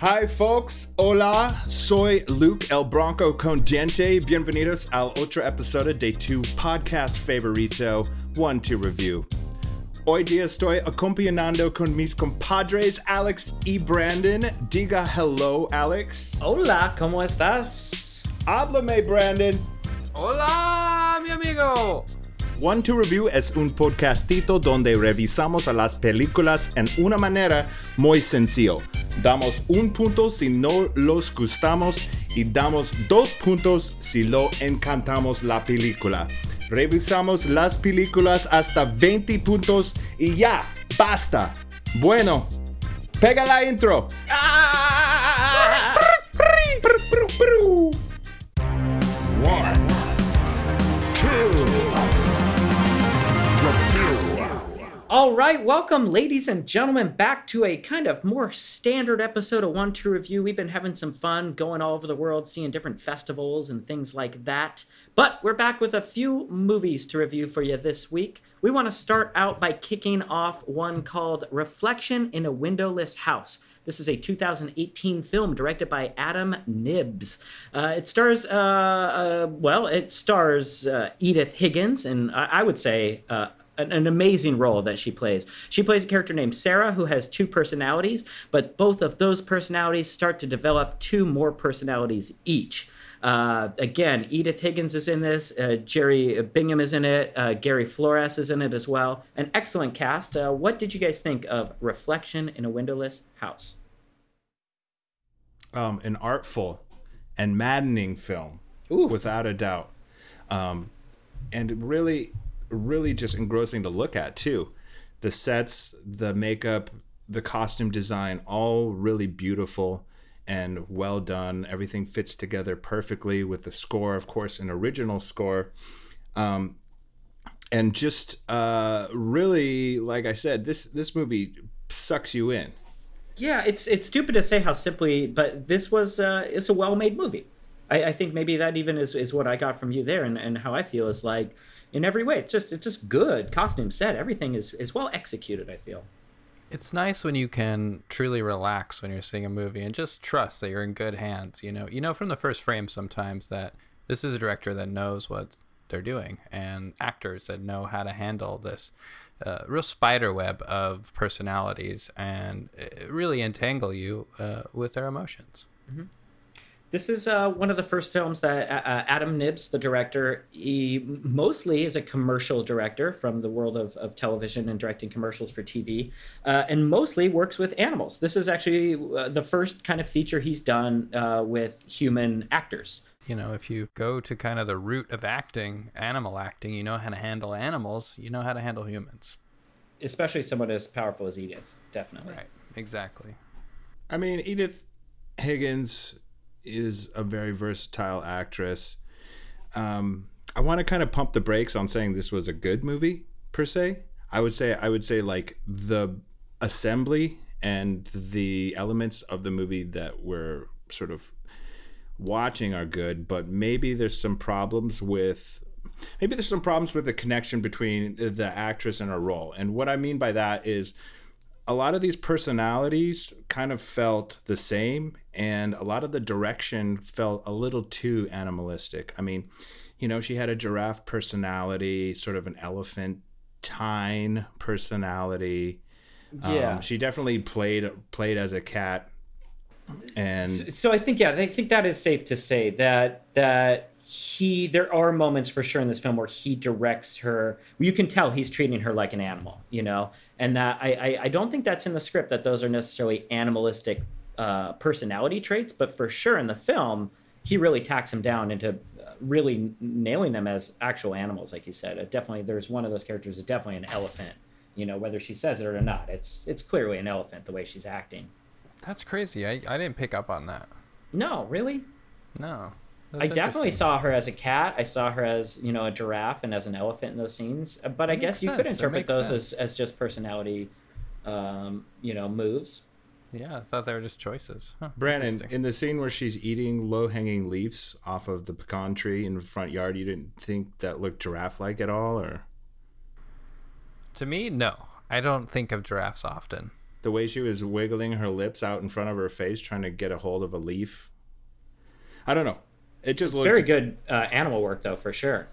Hi folks, hola, soy Luke El Bronco Condiente. Bienvenidos al otro episodio de tu podcast favorito, One to Review. Hoy día estoy acompañando con mis compadres Alex y Brandon. Diga hello, Alex. Hola, ¿cómo estás? Háblame, Brandon. Hola, mi amigo. One to Review es un podcastito donde revisamos a las películas en una manera muy sencillo. Damos un punto si no los gustamos y damos dos puntos si lo encantamos la película. Revisamos las películas hasta 20 puntos y ya, basta. Bueno, pega la intro. One, two, All right, welcome, ladies and gentlemen, back to a kind of more standard episode of One to Review. We've been having some fun going all over the world, seeing different festivals and things like that. But we're back with a few movies to review for you this week. We want to start out by kicking off one called Reflection in a Windowless House. This is a 2018 film directed by Adam Nibbs. Uh, it stars, uh, uh, well, it stars uh, Edith Higgins, and I, I would say uh, an, an amazing role that she plays. She plays a character named Sarah who has two personalities, but both of those personalities start to develop two more personalities each. Uh, again, Edith Higgins is in this. Uh, Jerry Bingham is in it. Uh, Gary Flores is in it as well. An excellent cast. Uh, what did you guys think of Reflection in a Windowless House? um, an artful and maddening film, Oof. without a doubt, um, and really, really just engrossing to look at too. The sets, the makeup, the costume design, all really beautiful and well done. Everything fits together perfectly with the score, of course, an original score. Um, and just uh, really, like I said, this this movie sucks you in. Yeah, it's it's stupid to say how simply, but this was uh, it's a well made movie. I, I think maybe that even is, is what I got from you there, and, and how I feel is like in every way, it's just it's just good costume set. Everything is is well executed. I feel. It's nice when you can truly relax when you're seeing a movie and just trust that you're in good hands. You know, you know from the first frame sometimes that this is a director that knows what they're doing and actors that know how to handle this uh, real spider web of personalities and really entangle you uh, with their emotions. This is uh, one of the first films that uh, uh, Adam Nibbs, the director, he mostly is a commercial director from the world of, of television and directing commercials for TV, uh, and mostly works with animals. This is actually uh, the first kind of feature he's done uh, with human actors. You know, if you go to kind of the root of acting, animal acting, you know how to handle animals, you know how to handle humans. Especially someone as powerful as Edith, definitely. Right, exactly. I mean, Edith Higgins is a very versatile actress. Um, I want to kind of pump the brakes on saying this was a good movie per se. I would say I would say like the assembly and the elements of the movie that we're sort of watching are good, but maybe there's some problems with maybe there's some problems with the connection between the actress and her role. And what I mean by that is a lot of these personalities kind of felt the same and a lot of the direction felt a little too animalistic i mean you know she had a giraffe personality sort of an elephant elephantine personality Yeah. um, she definitely played played as a cat and so I think yeah, I think that is safe to say that that he there are moments for sure in this film where he directs her. You can tell he's treating her like an animal, you know, and that I I, I don't think that's in the script that those are necessarily animalistic uh, personality traits, but for sure in the film he really tacks them down into uh, really nailing them as actual animals, like you said. It definitely, there's one of those characters is definitely an elephant. You know, whether she says it or not, it's it's clearly an elephant the way she's acting. That's crazy. I, I didn't pick up on that. No, really. No. I definitely saw her as a cat. I saw her as you know a giraffe and as an elephant in those scenes. Uh, But I guess you could sense. That interpret those as, sense. as just personality, um, you know, moves. Yeah, I thought they were just choices. Huh, Brandon, in the scene where she's eating low hanging leaves off of the pecan tree in the front yard, you didn't think that looked giraffe like at all, or To me, no. I don't think of giraffes often. The way she was wiggling her lips out in front of her face, trying to get a hold of a leaf. I don't know. It just looked Very good uh, animal work, though, for sure.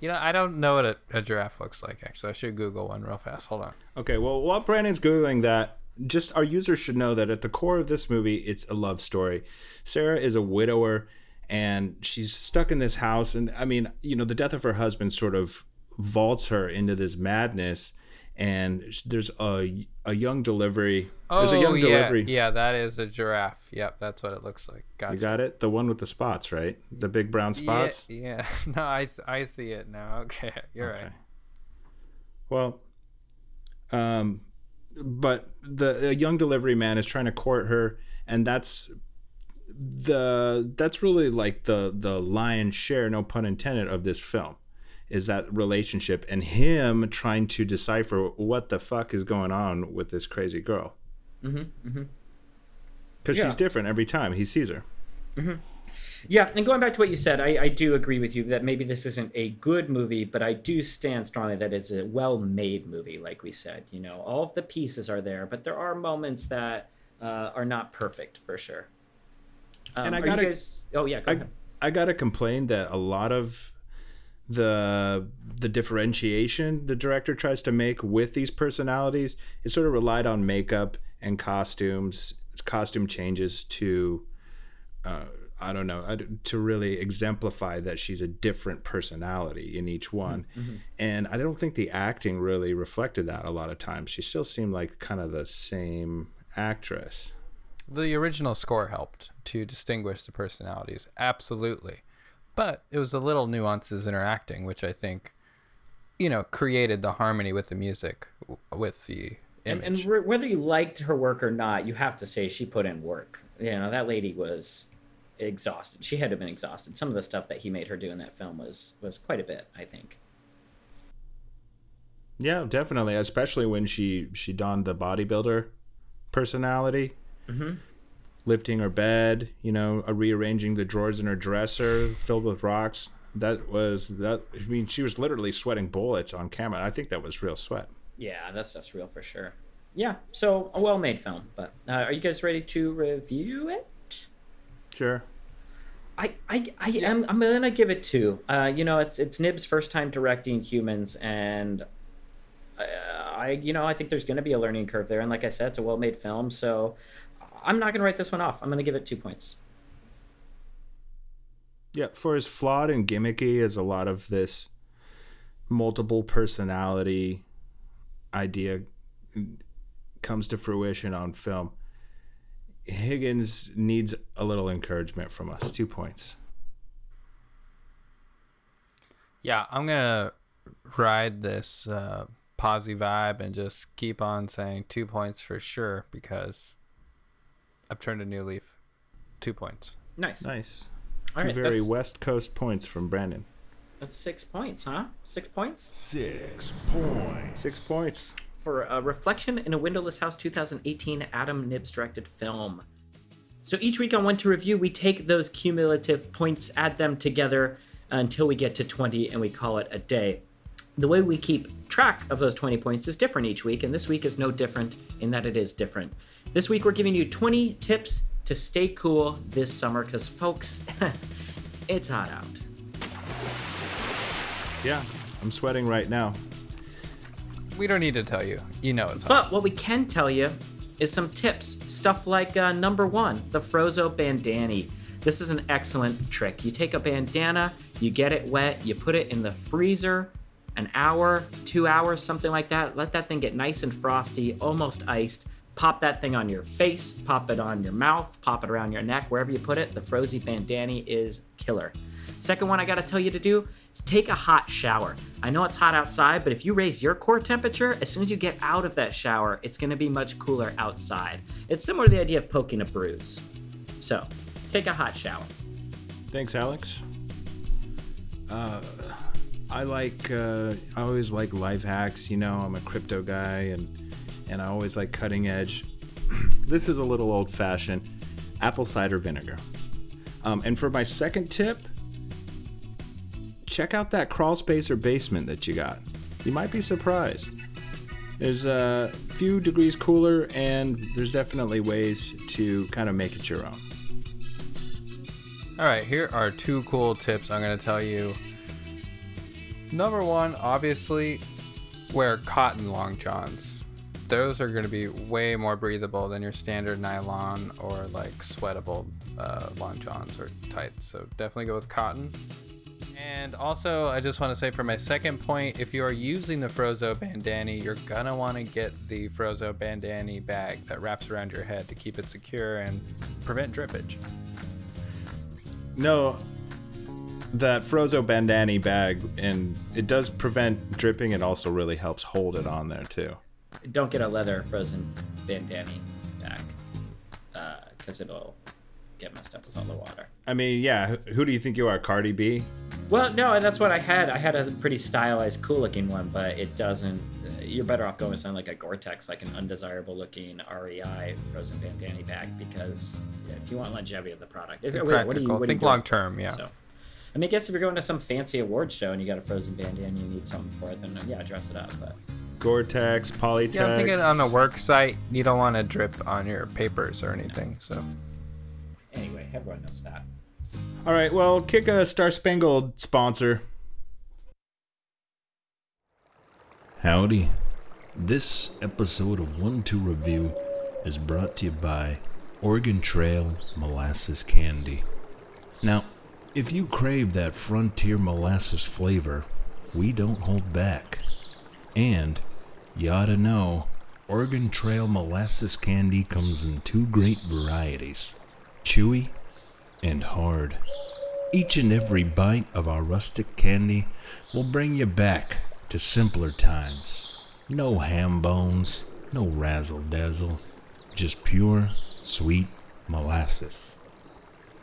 You know, I don't know what a, a giraffe looks like. Actually, I should Google one real fast. Hold on. Okay, well, while Brandon's googling that, just our users should know that at the core of this movie, it's a love story. Sarah is a widower, and she's stuck in this house. And I mean, you know, the death of her husband sort of vaults her into this madness. And there's a a young delivery. there's a Oh, young yeah, delivery. yeah, that is a giraffe. Yep, that's what it looks like. Gotcha. You got it, the one with the spots, right? The big brown spots. Yeah, yeah. no, I, I see it now. Okay, you're right. Okay. Well, um, but the a young delivery man is trying to court her, and that's the that's really like the the lion's share, no pun intended, of this film is that relationship and him trying to decipher what the fuck is going on with this crazy girl. Mm-hmm. mm-hmm. Because Yeah. she's different every time he sees her. Yeah, and going back to what you said, I, I do agree with you that maybe this isn't a good movie, but I do stand strongly that it's a well-made movie. Like we said, you know, all of the pieces are there, but there are moments that uh, are not perfect for sure. Um, And I gotta- guys- oh yeah, go I, ahead. I gotta complain that a lot of the the differentiation the director tries to make with these personalities it sort of relied on makeup and costumes costume changes to uh, I don't know to really exemplify that she's a different personality in each one. And I don't think the acting really reflected that a lot of times. She still seemed like kind of the same actress. The original score helped to distinguish the personalities, absolutely. But it was the little nuances interacting, which I think, you know, created the harmony with the music, with the And, image. and re- whether you liked her work or not, you have to say she put in work. You know, that lady was exhausted. She had to have been exhausted. Some of the stuff that he made her do in that film was was quite a bit, I think. Yeah, definitely. Especially when she she donned the bodybuilder personality, Mm-hmm. Lifting her bed, you know, uh, rearranging the drawers in her dresser filled with rocks. That was that. I mean, she was literally sweating bullets on camera. I think that was real sweat. Yeah, that stuff's real for sure. Yeah, so a well-made film. But uh, are you guys ready to review it? Sure. I, I, I am I'm gonna give it two. Uh, you know, it's it's Nib's first time directing humans, and uh, I you know I think there's gonna be a learning curve there. And like I said, it's a well-made film, so I'm not gonna write this one off. I'm gonna give it two points. Yeah, for as flawed and gimmicky as a lot of this multiple personality idea comes to fruition on film, Higgins needs a little encouragement from us. Two points. yeah, I'm gonna ride this uh, posy vibe and just keep on saying two points for sure because I've turned a new leaf. Two points. Nice. Nice. All Two right, very that's, West Coast points from Brandon. that's six points, huh? Six points Six points. Six points. for a reflection in a windowless house 2018 Adam Nibs directed film. So each week on One to Review, we take those cumulative points, add them together until we get to 20, and we call it a day. The way we keep track of those 20 points is different each week, and this week is no different in that it is different. This week, we're giving you 20 tips to stay cool this summer, because, folks, it's hot out. Yeah, I'm sweating right now. We don't need to tell you. You know it's hot. But what we can tell you is some tips. Stuff like uh, number one, the Frozo Bandani. This is an excellent trick. You take a bandana, you get it wet, you put it in the freezer an hour, two hours, something like that. Let that thing get nice and frosty, almost iced. Pop that thing on your face, pop it on your mouth, pop it around your neck, wherever you put it. The Frozy Bandani is killer. Second one I gotta tell you to do is take a hot shower. I know it's hot outside, but if you raise your core temperature, as soon as you get out of that shower, it's gonna be much cooler outside. It's similar to the idea of poking a bruise. So, take a hot shower. Thanks, Alex. Uh, I like. Uh, I always like life hacks. You know, I'm a crypto guy, and and I always like cutting edge. this is a little old fashioned. Apple cider vinegar. Um, and for my second tip, check out that crawl space or basement that you got. You might be surprised. There's a few degrees cooler, and there's definitely ways to kind of make it your own. All right, here are two cool tips I'm going to tell you. Number one, obviously, wear cotton long johns. Those are going to be way more breathable than your standard nylon or like sweatable uh, long johns or tights. So definitely go with cotton. And also, I just want to say for my second point, if you are using the Frozo Bandani, you're gonna want to get the Frozo Bandani bag that wraps around your head to keep it secure and prevent drippage. No, that Frozo Bandani bag, and it does prevent dripping. It also really helps hold it on there too. Don't get a leather frozen bandani bag uh, because it'll get messed up with all the water. I mean, yeah. who- Who do you think you are, Cardi B? Well, no, and that's what I had. I had a pretty stylized, cool-looking one, but it doesn't. Uh, you're better off going with something like a Gore-Tex, like an undesirable-looking REI frozen bandani bag, because if you want longevity of the product, if, Think wait, what are you- practical. what Think long term, yeah. So, I mean, I guess if you're going to some fancy award show and you got a frozen bandana and you need something for it, then uh, yeah, dress it up. But Gore-Tex, Polytex. Yeah, I'm thinking on a work site, you don't want to drip on your papers or anything. So anyway, everyone knows that. All right, well, kick a Star Spangled sponsor. Howdy. This episode of 1 2 Review is brought to you by Oregon Trail Molasses Candy. Now, if you crave that frontier molasses flavor, we don't hold back. And you ought to know Oregon Trail Molasses Candy comes in two great varieties chewy and hard. Each and every bite of our rustic candy will bring you back to simpler times. No ham bones, no razzle dazzle, just pure, sweet molasses.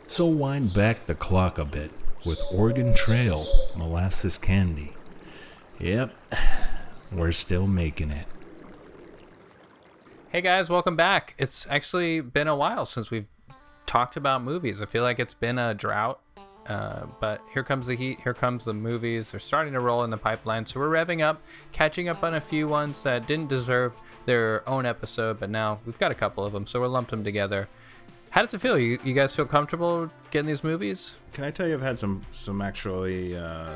So wind back the clock a bit with Oregon Trail molasses candy. Yep, we're still making it. Hey guys, welcome back. It's actually been a while since we've talked about movies. I feel like it's been a drought, uh, but here comes the heat. Here comes the movies. They're starting to roll in the pipeline, so we're revving up, catching up on a few ones that didn't deserve their own episode, but now we've got a couple of them, so we're lumped them together. How does it feel? You, you guys feel comfortable getting these movies? Can I tell you, I've had some some actually uh,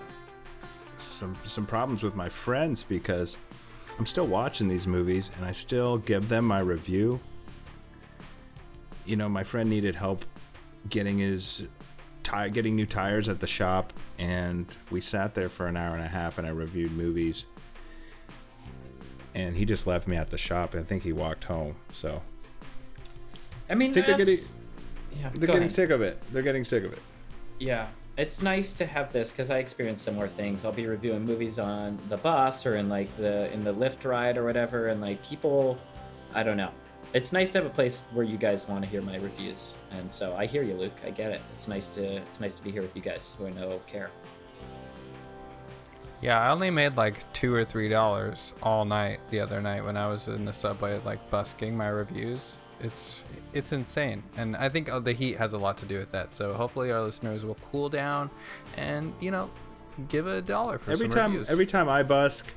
some some problems with my friends because I'm still watching these movies and I still give them my review. You know, my friend needed help getting his tire, getting new tires at the shop, and we sat there for an hour and a half, and I reviewed movies. And he just left me at the shop, and I think he walked home. So I mean, I think they're getting yeah, they're getting ahead. sick of it. They're getting sick of it. Yeah, it's nice to have this because I experience similar things. I'll be reviewing movies on the bus or in like the in the lift ride or whatever, and like people, I don't know. It's nice to have a place where you guys want to hear my reviews, and so I hear you, Luke. I get it. It's nice to it's nice to be here with you guys who I know care. Yeah, I only made like two or three dollars all night the other night when I was in the subway, like busking my reviews. It's it's insane, and I think uh, the heat has a lot to do with that. So hopefully our listeners will cool down, and you know, give a dollar for every time reviews. every time I busk,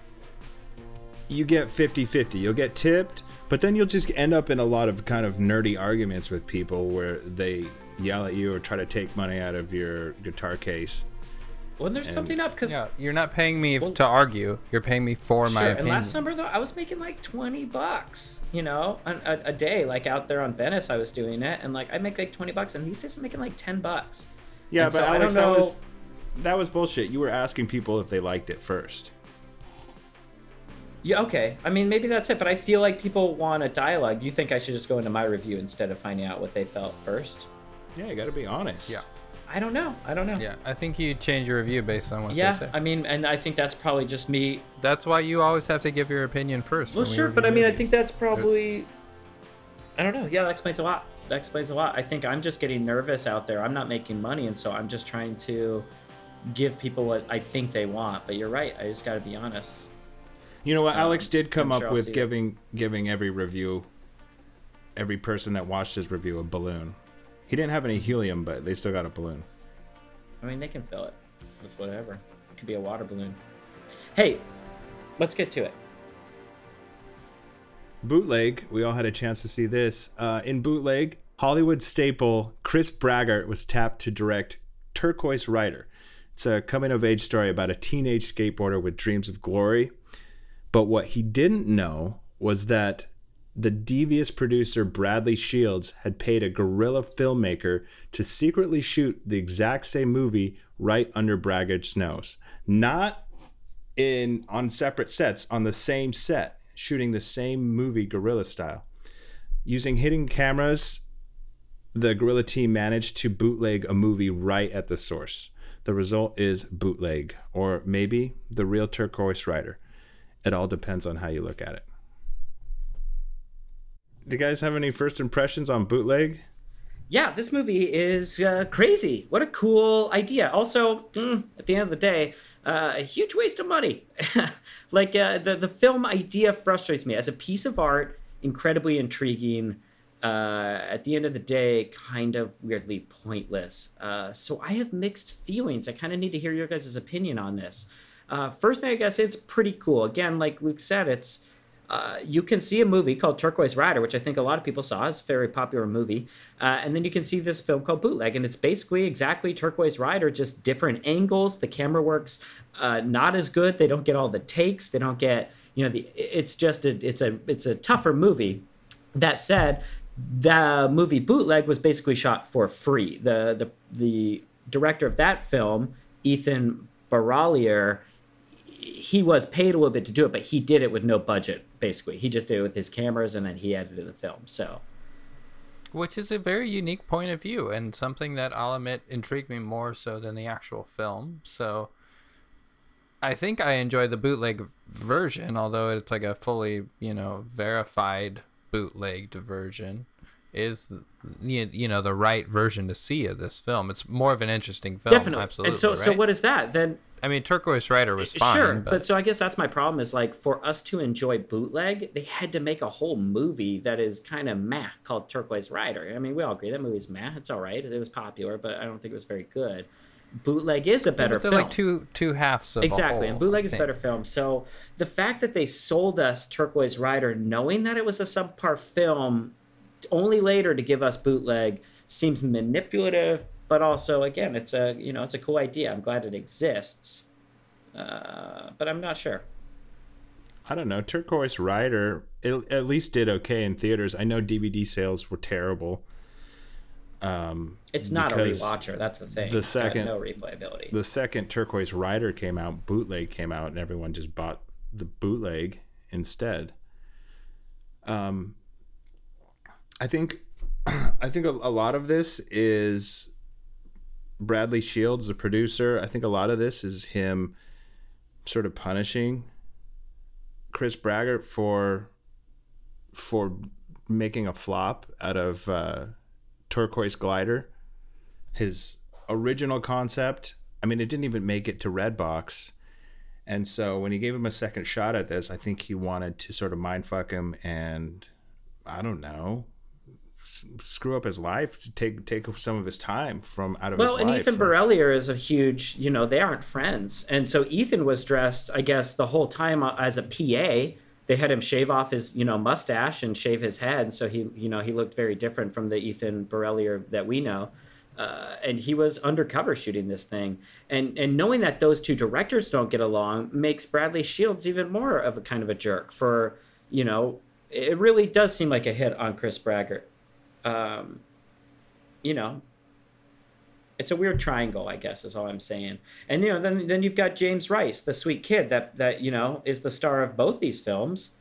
you get 50-50. You'll get tipped, but then you'll just end up in a lot of kind of nerdy arguments with people where they yell at you or try to take money out of your guitar case. Well, there's something up because yeah, you're not paying me Well- to argue. You're paying me for my Sure, and last summer though, I was making like twenty bucks, you know, a, a, a day. Like out there on Venice, I was doing it, and like I make like twenty bucks, and these days I'm making like ten bucks. Yeah, And but so I Alex, don't that know- was that was bullshit. You were asking people if they liked it first. Yeah, okay. I mean, maybe that's it, but I feel like people want a dialogue. You think I should just go into my review instead of finding out what they felt first? Yeah, you got to be honest. Yeah. I don't know. I don't know. yeah, I think you change your review based on what Yeah, they say. I mean, and I think that's probably just me. That's why you always have to give your opinion first. Well, when we sure, but I review mean, I think that's probably. I don't know. Yeah, that explains a lot. That explains a lot. I think I'm just getting nervous out there. I'm not making money, and so I'm just trying to give people what I think they want. But you're right. I just got to be honest. You know what? Um, Alex did come I'm up sure I'll with see it. giving giving every review, every person that watched his review a balloon. He didn't have any helium, but they still got a balloon. I mean, they can fill it with whatever. It could be a water balloon. Hey, let's get to it. Bootleg, we all had a chance to see this. Uh, in Bootleg, Hollywood staple Chris Braggart was tapped to direct Turquoise Rider. It's a coming of age story about a teenage skateboarder with dreams of glory. But what he didn't know was that the devious producer Bradley Shields had paid a guerrilla filmmaker to secretly shoot the exact same movie right under Braggart's nose. Not in on separate sets, on the same set, shooting the same movie guerrilla style. Using hidden cameras, the guerrilla team managed to bootleg a movie right at the source. The result is bootleg, or maybe the real turquoise rider. It all depends on how you look at it. Do you guys have any first impressions on bootleg? Yeah, this movie is uh, crazy. What a cool idea. Also, mm, at the end of the day, uh, a huge waste of money. like uh, the the film idea frustrates me as a piece of art, incredibly intriguing. Uh, at the end of the day, kind of weirdly pointless. Uh, so I have mixed feelings. I kind of need to hear your guys' opinion on this. Uh, first thing I say, it's pretty cool. Again, like Luke said, it's uh, you can see a movie called Turquoise Rider, which I think a lot of people saw. It's a very popular movie. Uh, and then you can see this film called Bootleg, and it's basically exactly Turquoise Rider, just different angles. The camera works uh, not as good. They don't get all the takes. They don't get you know the. It's just a it's a it's a tougher movie. That said, the movie Bootleg was basically shot for free. The the the director of that film, Ethan Baralier he was paid a little bit to do it, but he did it with no budget. Basically, he just did it with his cameras, and then he edited the film. So, which is a very unique point of view, and something that I'll admit intrigued me more so than the actual film. So, I think I enjoy the bootleg version, although it's like a fully, you know, verified bootlegged version. Is you know the right version to see of this film? It's more of an interesting film. Definitely, absolutely. And so, right? so what is that then? I mean, Turquoise Rider was eh, fine. Sure, but... but... so I guess that's my problem is like for us to enjoy bootleg, they had to make a whole movie that is kind of meh called Turquoise Rider. I mean, we all agree that movie's meh. It's all right. It was popular, but I don't think it was very good. Bootleg is a better yeah, film. like two two halves of exactly, and Bootleg is a better film. So the fact that they sold us Turquoise Rider, knowing that it was a subpar film, only later to give us Bootleg seems manipulative but also again it's a you know it's a cool idea. I'm glad it exists. Uh, but i'm not sure. I don't know. Turquoise rider it, at least did okay in theaters. I know dvd sales were terrible. Um, it's not a rewatcher that's the thing. the second no replayability. the second turquoise rider came out bootleg came out and everyone just bought the bootleg instead. Um i think I think a, a, lot of this is Bradley Shields, the producer, I think a lot of this is him sort of punishing Chris Braggart for for making a flop out of uh, Turquoise Glider. His original concept, I mean, it didn't even make it to Redbox. And so when he gave him a second shot at this, I think he wanted to sort of mindfuck him and I don't know, screw up his life, take take some of his time from out of well, his life. Well, and Ethan Barelier is a huge, you know, they aren't friends, and so Ethan was dressed, I guess, the whole time as a PA. They had him shave off his, you know, mustache and shave his head, so he, you know, he looked very different from the Ethan Barelier that we know. Uh, and he was undercover shooting this thing, and and knowing that those two directors don't get along makes Bradley Shields even more of a kind of a jerk. For you know, it really does seem like a hit on Chris Braggart um, you know, it's a weird triangle, I guess, is all I'm saying. And you know, then then you've got James Rice, the sweet kid that that you know is the star of both these films,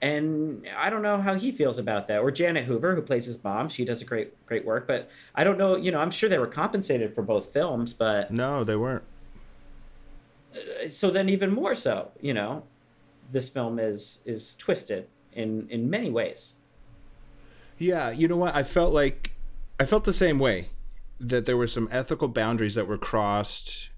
and I don't know how he feels about that. Or Janet Hoover, who plays his mom, she does a great great work, but I don't know. You know, I'm sure they were compensated for both films, but no, they weren't. Uh, so then, even more so, you know, this film is is twisted in in many ways. Yeah, you know what? I felt like I felt the same way that there were some ethical boundaries that were crossed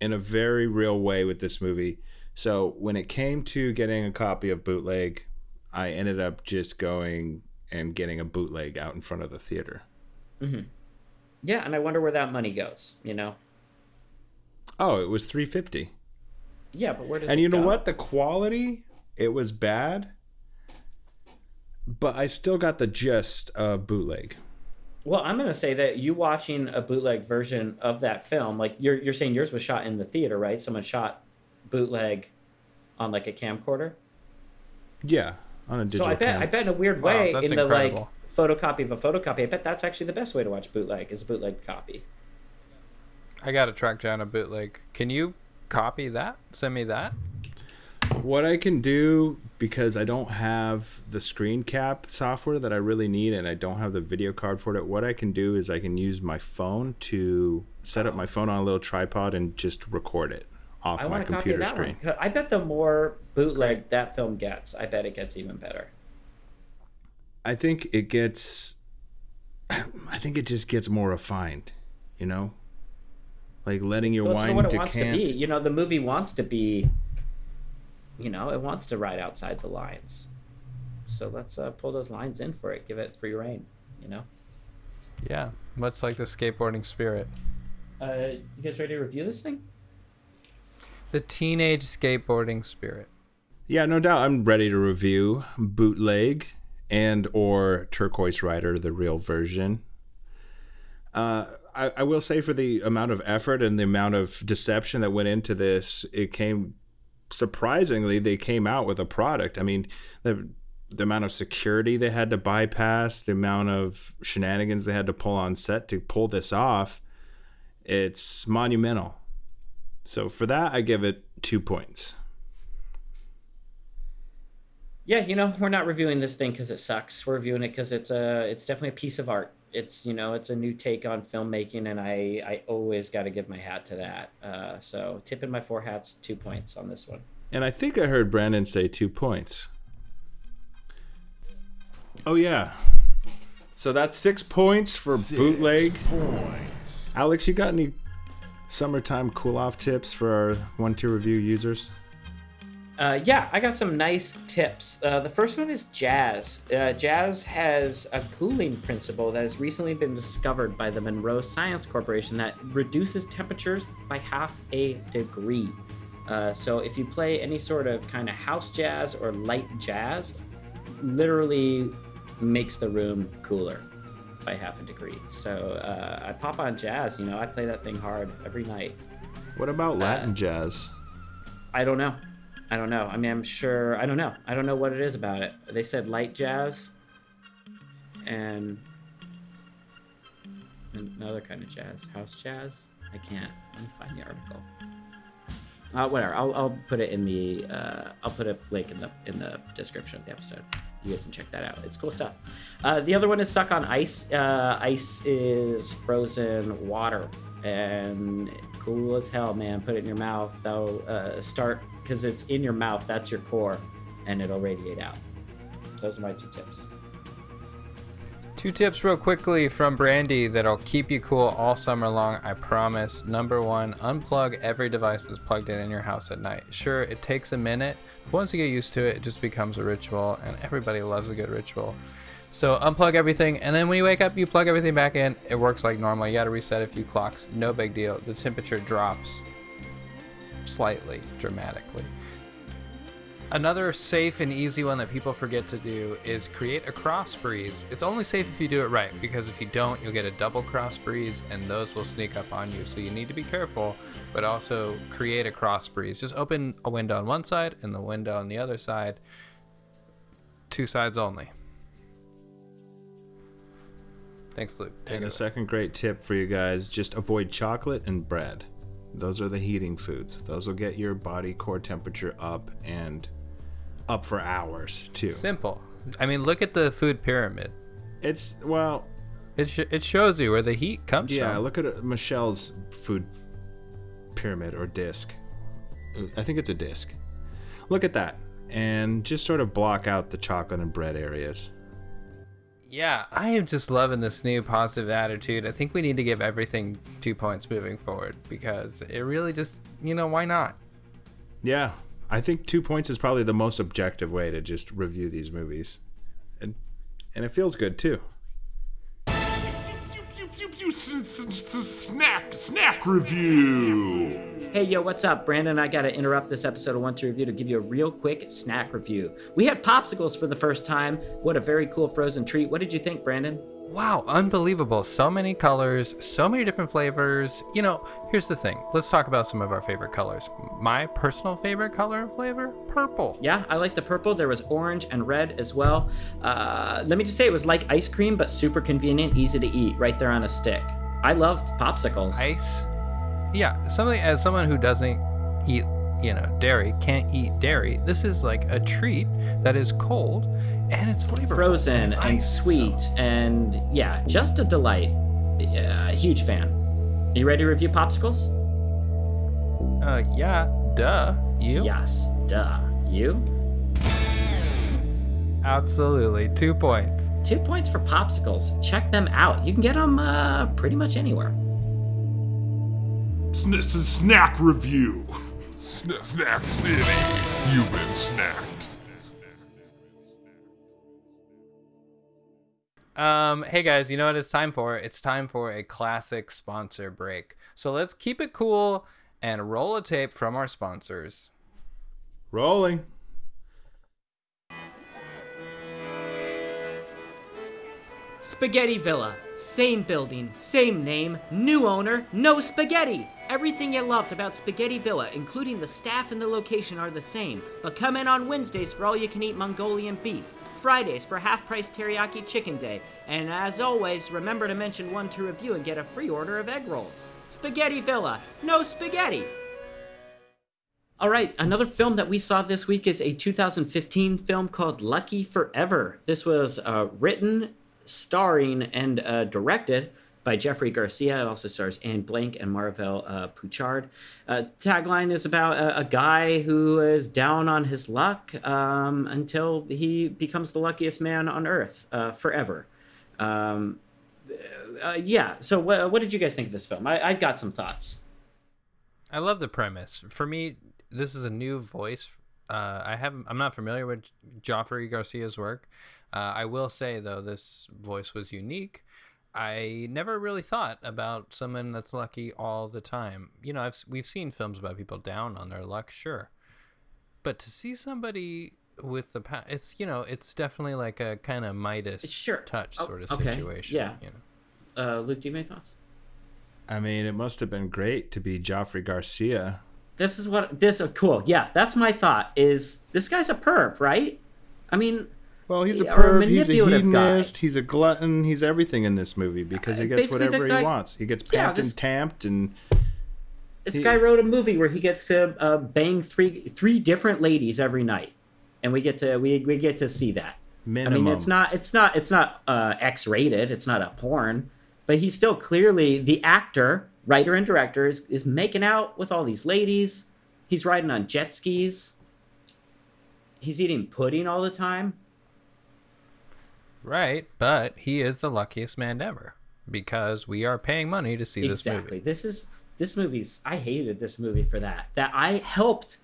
in a very real way with this movie. So when it came to getting a copy of bootleg, I ended up just going and getting a bootleg out in front of the theater. Mm-hmm. Yeah, and I wonder where that money goes. You know. Oh, it was three fifty. Yeah, but where does and you know go? what? The quality it was bad, but I still got the gist of bootleg. Well, I'm gonna say that you watching a bootleg version of that film, like you're you're saying yours was shot in the theater, right? Someone shot bootleg on like a camcorder. Yeah, on a digital. So I bet cam. I bet in a weird way that's in the incredible. like photocopy of a photocopy. I bet that's actually the best way to watch bootleg is a bootleg copy. I got to track down a bootleg. Can you copy that? Send me that. What I can do because I don't have the screen cap software that I really need and I don't have the video card for it, what I can do is I can use my phone to set up my phone on a little tripod and just record it off I my computer that screen. one. I bet the more bootleg that film gets, I bet it gets even better. I think it gets I think it just gets more refined, you know? Like letting your Close to wine what it wants decant. to be. You know, the movie wants to be. You know, it wants to ride outside the lines. So let's uh, pull those lines in for it. Give it free reign. You know. Yeah, much like the skateboarding spirit. Uh, you guys ready to review this thing? The teenage skateboarding spirit. Yeah, no doubt. I'm ready to review bootleg and or turquoise rider, the real version. Uh, I, I will say for the amount of effort and the amount of deception that went into this, it came surprisingly. They came out with a product. I mean, the the amount of security they had to bypass, the amount of shenanigans they had to pull on set to pull this off, it's monumental. So for that, I give it two points. Yeah, you know, we're not reviewing this thing because it sucks. We're reviewing it because it's a, it's definitely a piece of art. It's you know, it's a new take on filmmaking, and I, I always got to give my hat to that. Uh, so tipping my four hats, two points on this one. And I think I heard Brandon say two points. Oh yeah. So that's six points for bootleg. Points. Alex, you got any summertime cool off tips for our one two review users? Uh, yeah, I got some nice tips. Uh, the first one is jazz. Uh, jazz has a cooling principle that has recently been discovered by the Monroe Science Corporation that reduces temperatures by half a degree. Uh, so if you play any sort of kind of house jazz or light jazz, literally makes the room cooler by half a degree. So uh, I pop on jazz. You know, I play that thing hard every night. What about Latin jazz? I don't know. I don't know. I mean, I'm sure. I don't know. I don't know what it is about it. They said light jazz and another kind of jazz, house jazz. I can't. Let me find the article. Uh, whatever. I'll, I'll put it in the. Uh, I'll put a link in the in the description of the episode. You guys can check that out. It's cool stuff. Uh, the other one is suck on ice. Uh, ice is frozen water and cool as hell, man. Put it in your mouth. Uh, start because it's in your mouth. That's your core, and it'll radiate out. Those are my two tips. Two tips, real quickly, from Brandy that'll keep you cool all summer long, I promise. Number one, unplug every device that's plugged in in your house at night. Sure, it takes a minute, but once you get used to it, it just becomes a ritual, and everybody loves a good ritual. So unplug everything, and then when you wake up, you plug everything back in. It works like normal. You got to reset a few clocks. No big deal. The temperature drops slightly, dramatically. Another safe and easy one that people forget to do is create a cross breeze. It's only safe if you do it right, because if you don't, you'll get a double cross breeze and those will sneak up on you. So you need to be careful, but also create a cross breeze. Just open a window on one side and the window on the other side. Two sides only. Thanks, Luke. Take And a second great tip for you guys: just avoid chocolate and bread. Those are the heating foods. Those will get your body core temperature up and up for hours too. Simple. I mean, look at the food pyramid. It's well, It, sh- it shows you where the heat comes yeah. from. Look at uh, Michelle's food pyramid or disc. I think it's a disc. Look at that, and just sort of block out the chocolate and bread areas. Yeah, I am just loving this new positive attitude. I think we need to give everything two points moving forward because it really just, you know, why not? Yeah, I think two points is probably the most objective way to just review these movies, and and it feels good too. Snack, snack review. Hey, yo, what's up? Brandon I got to interrupt this episode of One to Review to give you a real quick snack review. We had popsicles for the first time. What a very cool frozen treat. What did you think, Brandon? Wow, unbelievable. So many colors, so many different flavors. You know, here's the thing. Let's talk about some of our favorite colors. My personal favorite color and flavor? Purple. Yeah, I like the purple. There was orange and red as well. Uh, let me just say it was like ice cream, but super convenient, easy to eat, right there on a stick. I loved popsicles. Ice? Yeah, something as someone who doesn't eat, you know, dairy, can't eat dairy, this is like a treat that is cold and it's flavorful. Frozen and, it's and ice, sweet, so- and yeah, just a delight. Yeah, huge fan. Are you ready to review popsicles? Uh, yeah, duh. You? Yes, duh. You? Absolutely. Two points. Two points for popsicles. Check them out. You can get them uh, pretty much anywhere. Sn- s- snack review. Sn- snack City. You've been snacked. Um, hey guys, you know what it's time for? It's time for a classic sponsor break. So let's keep it cool and roll a tape from our sponsors. Rolling. Spaghetti Villa. Same building, same name, new owner, no spaghetti. Everything you loved about Spaghetti Villa, including the staff and the location, are the same. But come in on Wednesdays for all you can eat Mongolian beef, Fridays for half price teriyaki chicken day, and as always, remember to mention one to review and get a free order of egg rolls. Spaghetti Villa, no spaghetti. All right, another film that we saw this week is a 2015 film called Lucky Forever. This was uh, written, starring, and uh, directed by Jeffrey Garcia. It also stars Anne Blank and Marvel uh, Pouchard. Uh, tagline is about a, a guy who is down on his luck um, until he becomes the luckiest man on earth uh, forever. Um, uh, yeah, so what, what did you guys think of this film? I, I got some thoughts. I love the premise. For me, this is a new voice. Uh, I haven't. I'm not familiar with Joffrey Garcia's work. Uh, I will say though, this voice was unique. I never really thought about someone that's lucky all the time. You know, I've we've seen films about people down on their luck, sure, but to see somebody with the pa- it's you know it's definitely like a kind of Midas Sure. touch Oh, sort of okay. situation. Yeah. you know. Uh, Luke, do you have any thoughts? I mean, it must have been great to be Joffrey Garcia. This is what this. Uh, cool. Yeah, that's my thought. Is this guy's a perv, right? I mean, Well, he's a perv, he's a manipulative guy. hedonist, he's a glutton, he's everything in this movie because he Uh, gets basically whatever guy- he wants. He gets Yeah, this- and tamped and this He- guy wrote a movie where he gets to uh, bang three three different ladies every night, and we get to we, we get to see that. minimum. I mean, it's not it's not it's not uh, X rated. It's not a porn, but he's still clearly the actor, writer, and director is is making out with all these ladies. He's riding on jet skis. He's eating pudding all the time. Right, but he is the luckiest man ever because we are paying money to see this movie. exactly. This is this movie's. I hated this movie for that. That I helped.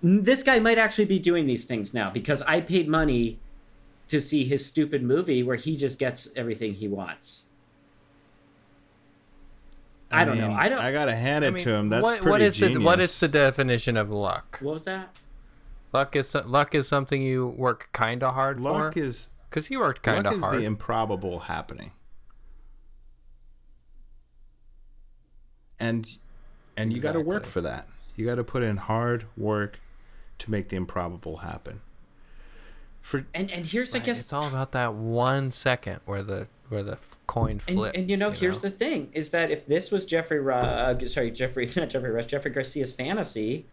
This guy might actually be doing these things now because I paid money to see his stupid movie where he just gets everything he wants. I, don't know. I don't. I gotta hand it I mean, to him. That's what, pretty what is genius. the what is the definition of luck? what was that? Luck is luck is something you work kind of hard luck for. Luck is Because he worked kind luck of is hard. the improbable happening, and and you got to work for that. You got to put in hard work to make the improbable happen. For And and here's I guess it's all about that one second where the where the coin flips. and you know here's the thing is that if this was Jeffrey Ru- uh, sorry Jeffrey not Jeffrey Rush Jeffrey Garcia's fantasy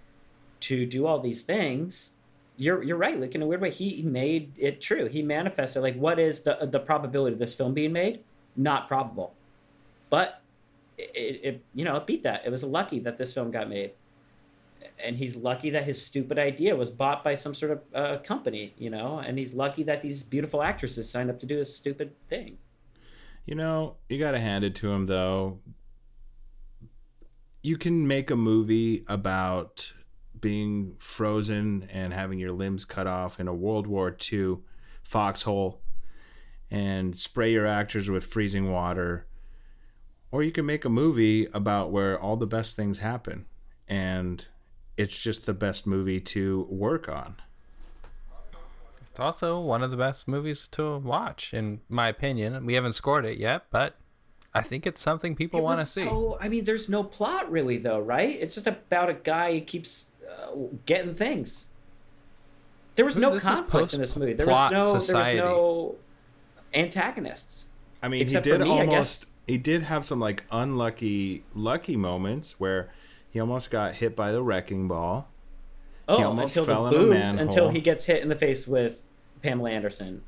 to do all these things you're you're right like in a weird way he made it true. He manifested like what is the the probability of this film being made? Not probable. But it, it, you know it beat that. It was lucky that this film got made. And he's lucky that his stupid idea was bought by some sort of uh, company you know? And he's lucky that these beautiful actresses signed up to do his stupid thing. You know, you got to hand it to him though. You can make a movie about being frozen and having your limbs cut off in a World War II foxhole and spray your actors with freezing water. Or you can make a movie about where all the best things happen and it's just the best movie to work on. It's also one of the best movies to watch, in my opinion. We haven't scored it yet, but I think it's something people It want to was see. So, I mean, there's no plot really, though, right? It's just about a guy who keeps uh, getting things. There was no This is conflict in this movie. There was post-plot no. There was no antagonists. I mean, Except he for did me, I almost. guess. He did have some like unlucky, lucky moments where he almost got hit by the wrecking ball. Oh, almost until fell the boobs, until he gets hit in the face with Pamela Anderson's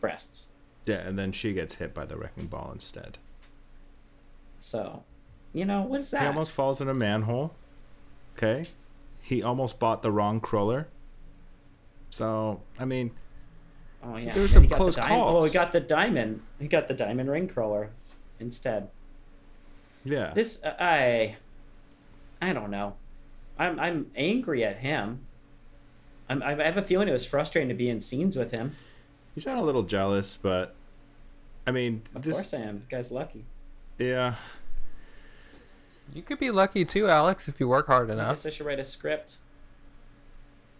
breasts. Yeah, and then she gets hit by the wrecking ball instead. So, you know, what is that? He almost falls in a manhole. Okay, he almost bought the wrong crawler. So I mean, oh yeah, there were some he got the close diamond- calls. Oh, he got the diamond. He got the diamond ring crawler instead. yeah. This uh, I, I don't know. I'm I'm angry at him. I'm, I have a feeling it was frustrating to be in scenes with him. He's not a little jealous, but I mean, Of this. course I am. The guy's lucky. Yeah, You could be lucky too, Alex, if you work hard enough. I guess I should write a script.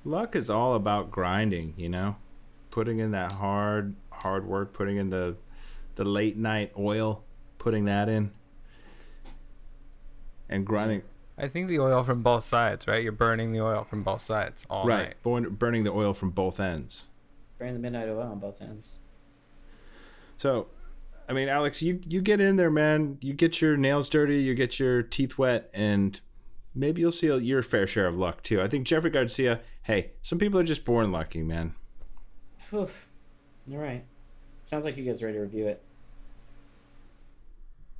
luck is all about grinding. You know, putting in that hard, hard work, putting in the, the late night oil, putting that in, and grinding. I think the oil from both sides, right? You're burning the oil from both sides all right, night. burn, burning the oil from both ends. Burning the midnight oil on both ends. So, I mean, Alex, you you get in there, man. You get your nails dirty, you get your teeth wet, and maybe you'll see your fair share of luck too. I think Jeffrey Garcia. Hey, some people are just born lucky, man. Phew. All right. Sounds like you guys are ready to review it.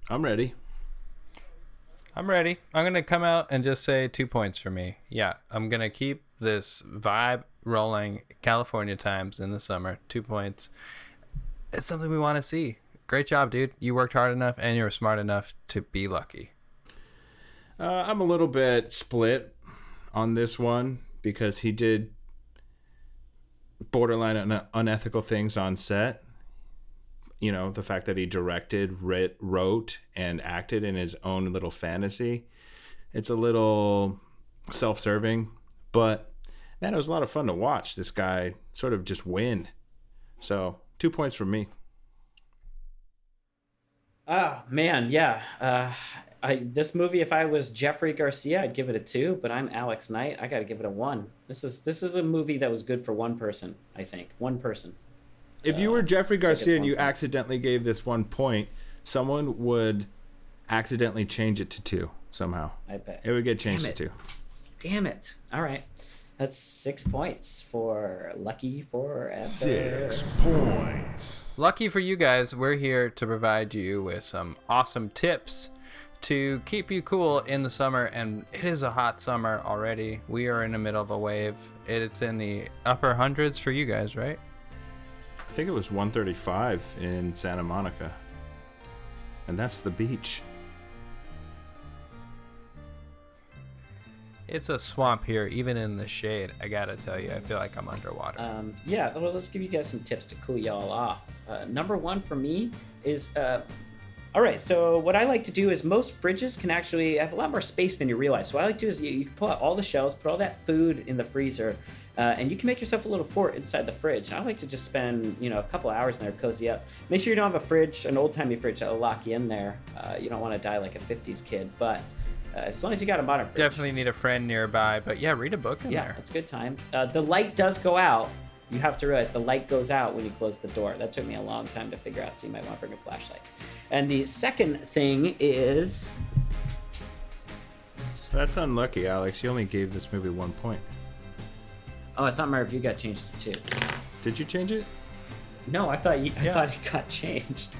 I'm ready. I'm ready. I'm gonna come out and just say two points for me. Yeah, I'm gonna keep this vibe rolling. California times in the summer. Two points. It's something we want to see. Great job, dude. You worked hard enough and you were smart enough to be lucky. Uh, I'm a little bit split on this one because he did borderline un- unethical things on set. You know, the fact that he directed, writ, wrote, and acted in his own little fantasy. It's a little self serving, but man, it was a lot of fun to watch this guy sort of just win. So, two points from me. Oh man, yeah. Uh, I this movie, if I was Jeffrey Garcia, I'd give it a two. But I'm Alex Knight. I got to give it a one. This is this is a movie that was good for one person. I think one person. If you were Jeffrey Uh, Garcia and you point. accidentally gave this one point, someone would accidentally change it to two somehow. I bet. It would get changed Damn to it. two. Damn it! All right, that's six points for Lucky Forever. Six points. Lucky for you guys, we're here to provide you with some awesome tips to keep you cool in the summer. And it is a hot summer already. We are in the middle of a wave. It's in the upper hundreds for you guys, right? I think it was 135 in Santa Monica. And that's the beach. It's a swamp here, even in the shade. I gotta tell you, I feel like I'm underwater. Um, yeah, well, let's give you guys some tips to cool y'all off. Uh, number one for me is uh, all right. So what I like to do is most fridges can actually have a lot more space than you realize. So what I like to do is you, you can pull out all the shelves, put all that food in the freezer, uh, and you can make yourself a little fort inside the fridge. I like to just spend you know a couple hours in there, cozy up. Make sure you don't have a fridge, an old timey fridge that'll lock you in there. Uh, you don't want to die like a '50s kid, but uh, as long as you got a modern fridge. Definitely need a friend nearby, but yeah, read a book in Yeah, there. it's a good time. Uh, the light does go out. You have to realize the light goes out when you close the door. That took me a long time to figure out, so you might want to bring a flashlight. And the second thing is So That's unlucky, Alex. You only gave this movie one point. oh, I thought my review got changed to two. Did you change it? No, I thought you, I Yeah. thought it got changed.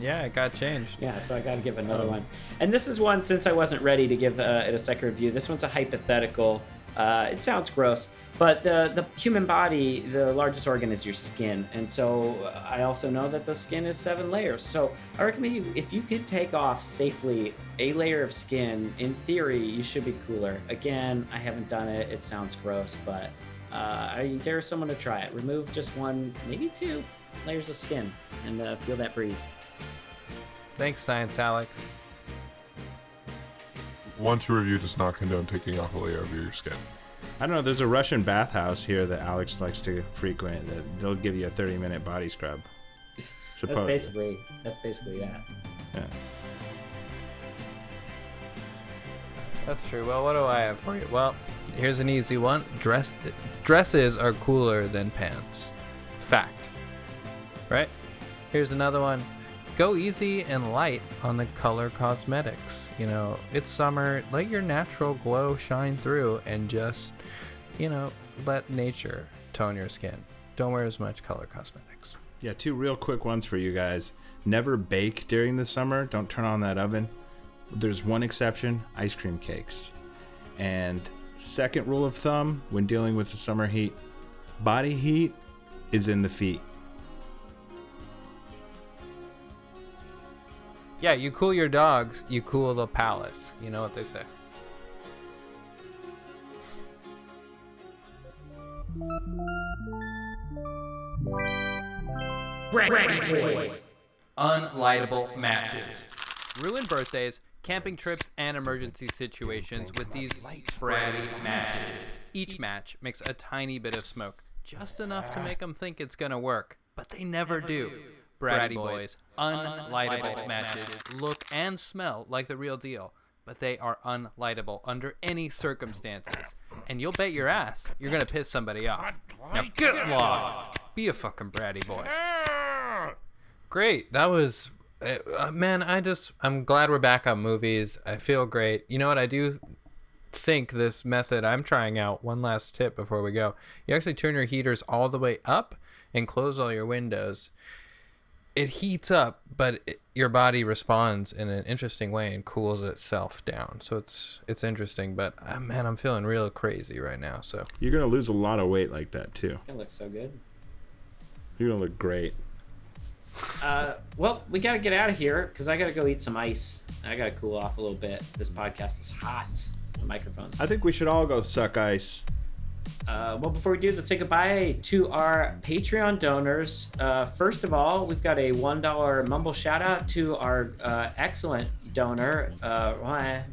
Yeah, it got changed. Yeah, so I got to give another one. And this is one since I wasn't ready to give uh, it a second review. This one's a hypothetical. Uh, it sounds gross, but the the human body, the largest organ is your skin, and so uh, I also know that the skin is seven layers. So I recommend you, if you could take off safely a layer of skin, in theory, you should be cooler. Again, I haven't done it. It sounds gross, but uh, I dare someone to try it. Remove just one, maybe two layers of skin, and uh, feel that breeze. Thanks, Science Alex. One to review does not condone taking off a layer of your skin. I don't know. There's a Russian bathhouse here that Alex likes to frequent. That they'll give you a 30 minute body scrub. That's Supposedly. basically that's basically that. Yeah. That's true. Well, what do I have for you? Well, here's an easy one. Dress dresses are cooler than pants. Fact. Right? Here's another one. Go easy and light on the color cosmetics. You know, it's summer. Let your natural glow shine through and just, you know, let nature tone your skin. Don't wear as much color cosmetics. Yeah, two real quick ones for you guys. Never bake during the summer. Don't turn on that oven. There's one exception ice cream cakes. And second rule of thumb when dealing with the summer heat body heat is in the feet. Yeah, you cool your dogs, you cool the palace. You know what they say. Unlightable matches. Ruin birthdays, camping trips, and emergency situations with these bratty matches. Each match makes a tiny bit of smoke, just enough to make them think it's gonna work, but they never do. Bratty Boys, unlightable matches look and smell like the real deal, but they are unlightable under any circumstances. And you'll bet your ass you're gonna piss somebody off. Now get lost. Be a fucking bratty boy. Great. That was uh, uh, man, I just I'm glad we're back on movies. I feel great. You know what? I do think this method I'm trying out. One last tip before we go. You actually turn your heaters all the way up and close all your windows. It heats up, but it, your body responds in an interesting way and cools itself down. So it's it's interesting, but uh, man, I'm feeling real crazy right now. So You're going to lose a lot of weight like that, too. It looks so good. You're going to look great. Uh, well, we gotta get out of here because I gotta go eat some ice. I gotta cool off a little bit. This podcast is hot. The microphones. I think we should all go suck ice. Uh, well, before we do, let's say goodbye to our Patreon donors. Uh, first of all, we've got a $1 mumble shout out to our uh, excellent donor, uh, right.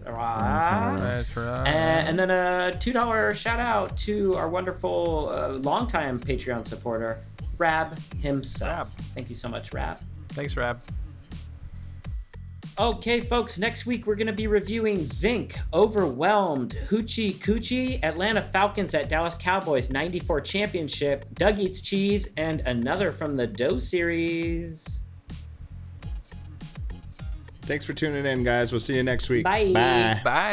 and, and then a $2 shout out to our wonderful uh, longtime Patreon supporter, Rab himself. Thank you so much, Rab. Thanks, Rab. Okay, folks, next week we're going to be reviewing Zinc, Overwhelmed, Hoochie Coochie, Atlanta Falcons at Dallas Cowboys 94 Championship, Doug Eats Cheese, and another from the Doe series. Thanks for tuning in, guys. We'll see you next week. Bye. Bye. Bye.